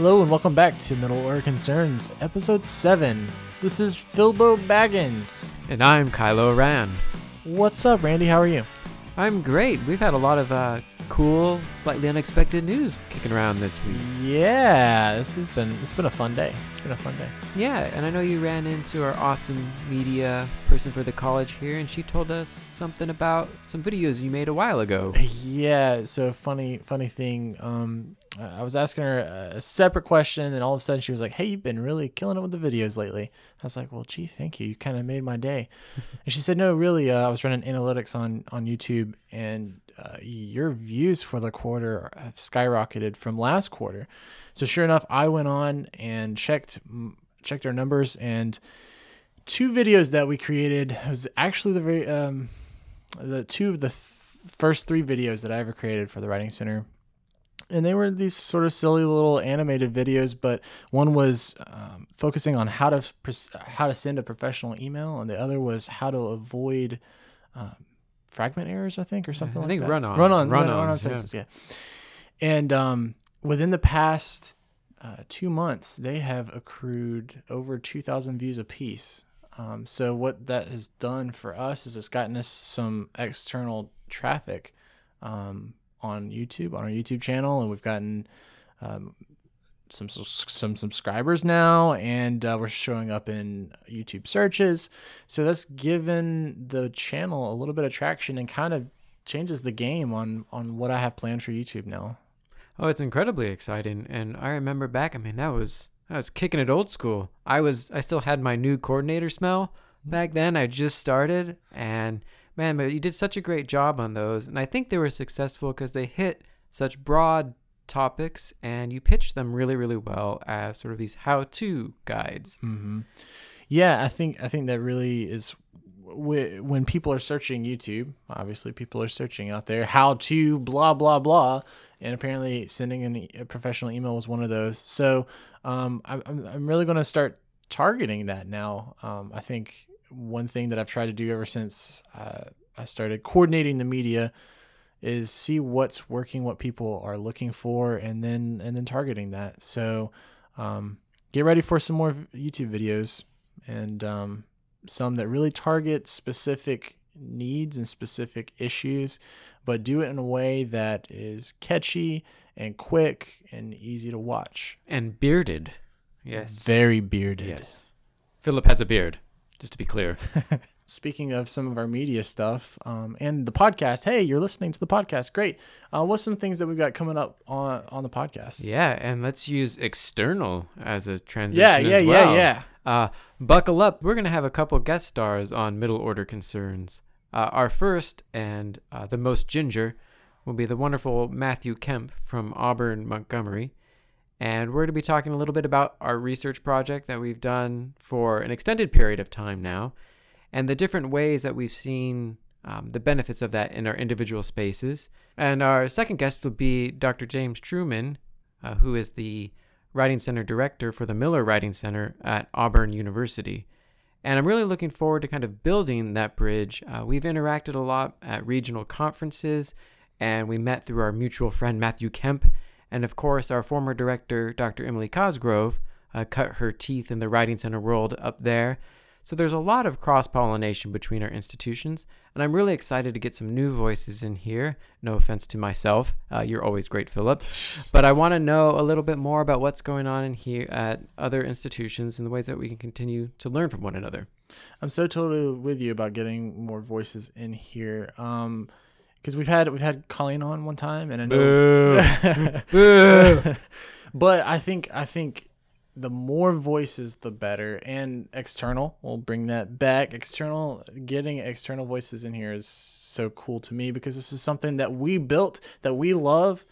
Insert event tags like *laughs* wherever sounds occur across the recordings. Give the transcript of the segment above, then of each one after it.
Hello and welcome back to Middle Order Concerns, episode 7. This is Philbo Baggins. And I'm Kylo Ran. What's up, Randie? How are you? I'm great. We've had a lot of uh, cool, slightly unexpected news kicking around this week. Yeah, this has been it's been a fun day. It's been a fun day. Yeah, and I know you ran into our awesome media person for the college here, and she told us something about some videos you made a while ago. *laughs* Yeah, so funny funny thing. Um, I was asking her a separate question, and all of a sudden she was like, "Hey, you've been really killing it with the videos lately." I was like, "Well, gee, thank you. You kind of made my day." *laughs* and she said, "No, really. Uh, I was running analytics on on YouTube, and uh, your views for the quarter have skyrocketed from last quarter." So sure enough, I went on and checked checked our numbers, and two videos that we created was actually the very um, the two of the th- first three videos that I ever created for the Writing Center and they were these sort of silly little animated videos but one was um, focusing on how to how to send a professional email and the other was how to avoid um, fragment errors i think or something I like think that. run on run on run run on on sentences, yeah. and um, within the past uh, two months they have accrued over 2000 views a piece um, so what that has done for us is it's gotten us some external traffic um, on YouTube on our YouTube channel, and we've gotten um, some some subscribers now, and uh, we're showing up in YouTube searches. So that's given the channel a little bit of traction and kind of changes the game on on what I have planned for YouTube now. Oh, it's incredibly exciting, and I remember back. I mean, that was I was kicking it old school. I was I still had my new coordinator smell back then. I just started and man, but you did such a great job on those. And I think they were successful because they hit such broad topics and you pitched them really, really well as sort of these how to guides. Mm-hmm. Yeah, I think I think that really is when people are searching YouTube. Obviously, people are searching out there how to blah blah blah, and apparently sending an, a professional email was one of those. So um, I'm I'm really going to start targeting that now. Um, I think one thing that I've tried to do ever since uh, I started coordinating the media is see what's working, what people are looking for, and then and then targeting that. So um, get ready for some more YouTube videos and um, some that really target specific needs and specific issues, but do it in a way that is catchy and quick and easy to watch. And bearded. Yes. Very bearded. Yes. Phillip has a beard just to be clear. *laughs* Speaking of some of our media stuff um, and the podcast, hey, you're listening to the podcast. Great. Uh, what's some things that we've got coming up on on the podcast? Yeah, and let's use external as a transition. Yeah, yeah, well. yeah, yeah. Uh, buckle up. We're gonna have a couple guest stars on Middle Order Concerns. Uh, our first and uh, the most ginger will be the wonderful Matthew Kemp from Auburn, Montgomery. And we're going to be talking a little bit about our research project that we've done for an extended period of time now and the different ways that we've seen um, the benefits of that in our individual spaces. And our second guest will be Dr. James Truman, uh, who is the Writing Center Director for the Miller Writing Center at Auburn University. And I'm really looking forward to kind of building that bridge. Uh, we've interacted a lot at regional conferences, and we met through our mutual friend Matthew Kemp and of course, our former director, Dr. Emily Cosgrove, uh, cut her teeth in the Writing Center world up there. So there's a lot of cross pollination between our institutions, and I'm really excited to get some new voices in here. No offense to myself, uh, you're always great, Phillip. *laughs* But I want to know a little bit more about what's going on in here at other institutions and the ways that we can continue to learn from one another. I'm so totally with you about getting more voices in here. Um, because we've had we've had Colleen on one time, and I know. Boo. *laughs* *laughs* but I think I think the more voices, the better, and external. We'll bring that back. External, getting external voices in here is so cool to me because this is something that we built that we love,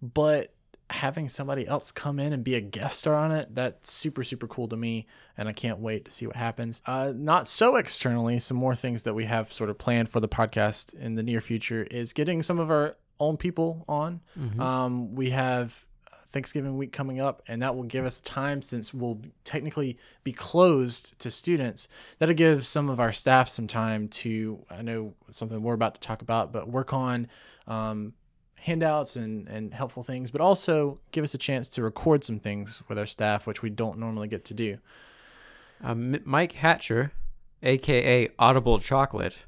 but having somebody else come in and be a guest star on it, that's super, super cool to me. And I can't wait to see what happens. Uh, not so externally, some more things that we have sort of planned for the podcast in the near future is getting some of our own people on. Mm-hmm. Um, we have Thanksgiving week coming up, and that will give us time since we'll technically be closed to students. That'll give some of our staff some time to, I know something we're about to talk about, but work on um, handouts and, and helpful things, but also give us a chance to record some things with our staff, which we don't normally get to do. Um, Mike Hatcher, aka Audible Chocolate,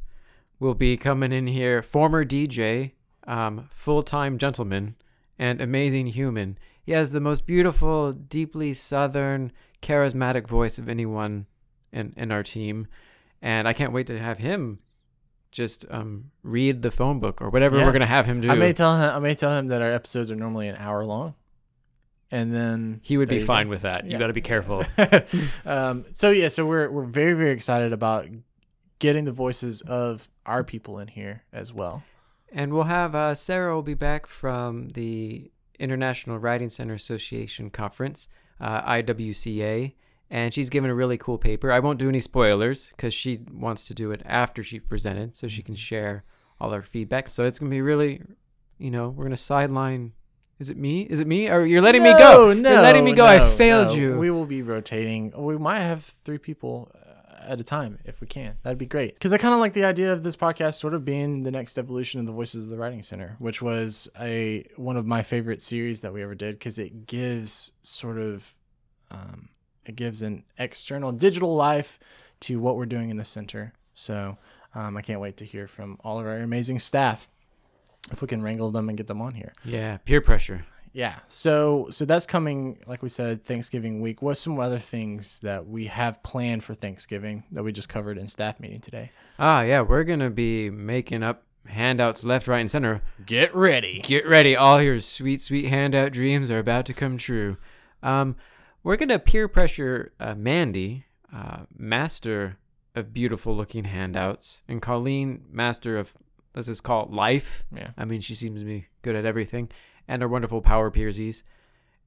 will be coming in here. Former DJ, um, full time gentleman, and amazing human. He has the most beautiful, deeply southern, charismatic voice of anyone in, in our team. And I can't wait to have him just um, read the phone book or whatever Yeah. we're going to have him do. I may tell him I may tell him that our episodes are normally an hour long. And then he would be fine go. with that. You Yeah. got to be careful. *laughs* um, so yeah, so we're we're very very excited about getting the voices of our people in here as well. And we'll have uh, Sarah will be back from the International Writing Center Association conference, uh, IWCA, and she's given a really cool paper. I won't do any spoilers because she wants to do it after she presented, so she can share all her feedback. So it's gonna be really, you know, we're gonna sideline. Is it me? Is it me? Or you're letting me go? No, you're letting me go. I failed no. you. We will be rotating. We might have three people at a time if we can. That'd be great. Because I kind of like the idea of this podcast sort of being the next evolution of the Voices of the Writing Center, which was a one of my favorite series that we ever did because it gives sort of um, it gives an external digital life to what we're doing in the center. So um, I can't wait to hear from all of our amazing staff if we can wrangle them and get them on here. yeah, peer pressure. Yeah. So so that's coming, like we said, Thanksgiving week. What's some other things that we have planned for Thanksgiving that we just covered in staff meeting today? Ah, yeah, we're gonna be making up handouts left, right, and center. Get ready. Get ready. All your sweet, sweet handout dreams are about to come true. Um, we're going to peer pressure uh, Mandy, uh, master of beautiful looking handouts, and Colleen, master of, let's just call it life. Yeah. I mean, she seems to be good at everything, and our wonderful power peersies.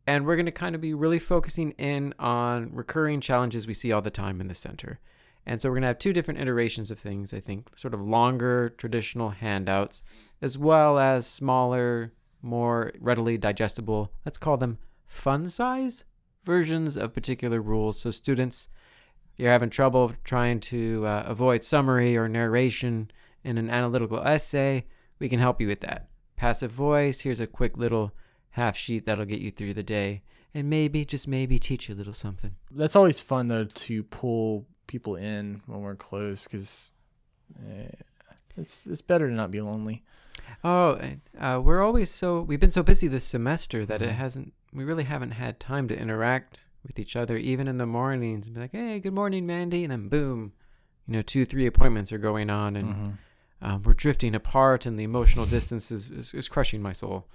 And we're going to kind of be really focusing in on recurring challenges we see all the time in the center. And so we're going to have two different iterations of things, I think, sort of longer traditional handouts, as well as smaller, more readily digestible, let's call them fun size versions of particular rules. So students, you're having trouble trying to uh, avoid summary or narration in an analytical essay, we can help you with that. Passive voice, here's a quick little half sheet that'll get you through the day and maybe, just maybe, teach you a little something. That's always fun though to pull people in when we're close because uh, it's it's better to not be lonely. Oh, uh, we're always so we've been so busy this semester that it Mhm. hasn't we really haven't had time to interact with each other even in the mornings and be like, hey, good morning, Mandy, and then boom, you know, two three appointments are going on and Mhm. Um, we're drifting apart and the emotional distance is, is, is crushing my soul.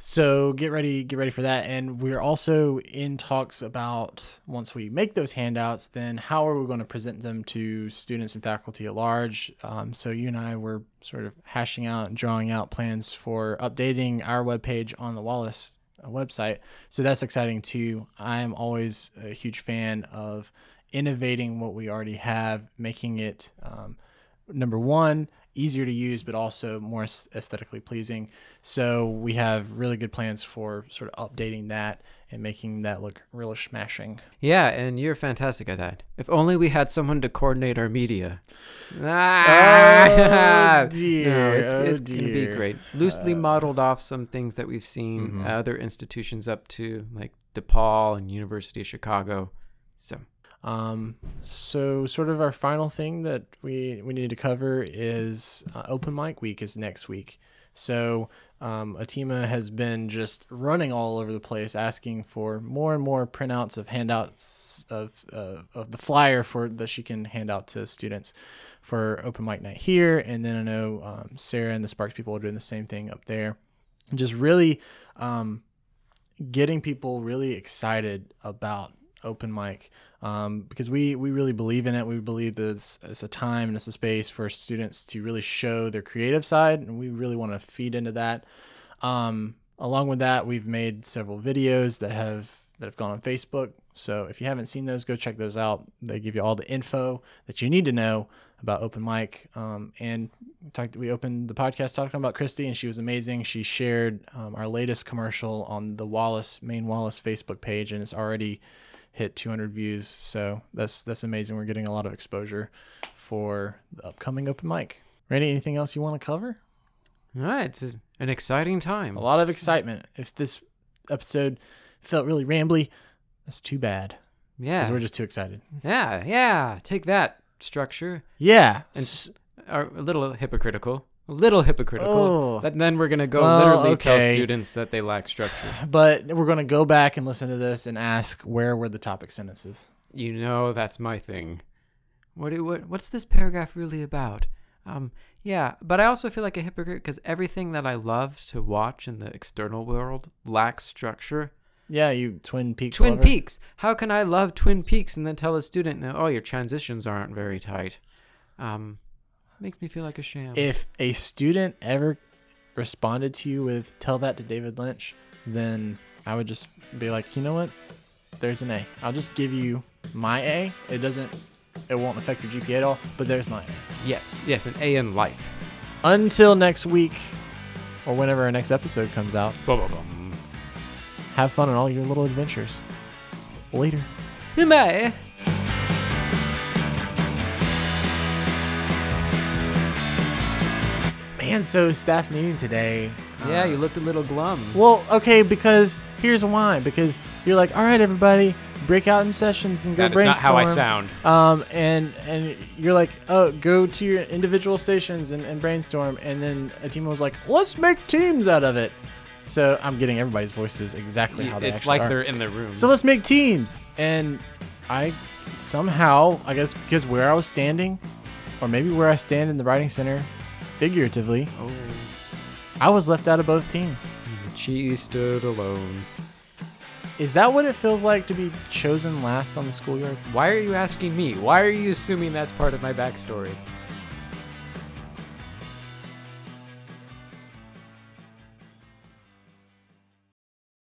So get ready, get ready for that. And we're also in talks about once we make those handouts, then how are we going to present them to students and faculty at large? Um, so you and I were sort of hashing out and drawing out plans for updating our webpage on the Wallace uh, website. So that's exciting too. I am always a huge fan of innovating what we already have, making it um, number one easier to use, but also more aesthetically pleasing. So we have really good plans for sort of updating that and making that look really smashing. Yeah, and you're fantastic at that. If only we had someone to coordinate our media. Ah! *laughs* No, dear, it's, oh it's going to be great. Loosely Uh, modeled off some things that we've seen Mhm. other institutions up to, like DePaul and University of Chicago. So, Um, so sort of our final thing that we we need to cover is uh, open mic week is next week. So um, Atima has been just running all over the place, asking for more and more printouts of handouts of uh, of the flyer for that she can hand out to students for open mic night here, and then I know um, Sarah and the Sparks people are doing the same thing up there. Just really um, getting people really excited about open mic um, because we, we really believe in it. We believe that it's, it's a time and it's a space for students to really show their creative side, and we really want to feed into that. Um, along with that, we've made several videos that have that have gone on Facebook. So if you haven't seen those, go check those out. They give you all the info that you need to know about open mic. Um, and talked, we opened the podcast talking about Christy, and she was amazing. She shared um, our latest commercial on the Wallace main Wallace Facebook page, and it's already hit 200 views. So that's that's amazing. We're getting a lot of exposure for the upcoming open mic. Randie, anything else you want to cover? Right, it's an exciting time. A lot of excitement. If this episode felt really rambly, that's too bad. Yeah, because we're just too excited. yeah, yeah. Take that structure. Yeah. And- Are a little hypocritical. A little hypocritical. Oh. But then we're gonna go Well, literally tell students that they lack structure. *sighs* but we're going to go back and listen to this and ask where were the topic sentences. You know that's my thing. What do, what what's this paragraph really about? Um yeah, but I also feel like a hypocrite because everything that I love to watch in the external world lacks structure. Yeah, you Twin Peaks. Twin lover. Peaks. How can I love Twin Peaks and then tell a student, "Oh, your transitions aren't very tight"? Um, makes me feel like a sham. If a student ever responded to you with "Tell that to David Lynch," then I would just be like, you know what? There's an A. I'll just give you my A. It doesn't. It won't affect your GPA at all. But there's my A. yes, yes, an A in life. Until next week, or whenever our next episode comes out. Bum, Have fun on all your little adventures. Later. Bye. Man, so staff meeting today. Yeah, uh, you looked a little glum. Well, okay, because here's why. Because you're like, all right, everybody, break out in sessions and go brainstorm. That is not how I sound. Um, and and you're like, oh, go to your individual stations and, and brainstorm. And then Atima was like, let's make teams out of it. So I'm getting everybody's voices exactly how they It's actually like are. they're in the room. So let's make teams. And I somehow, I guess because where I was standing, or maybe where I stand in the writing center, figuratively, oh, I was left out of both teams. she stood alone. Is that what it feels like to be chosen last on the schoolyard? Why are you asking me? Why are you assuming that's part of my backstory?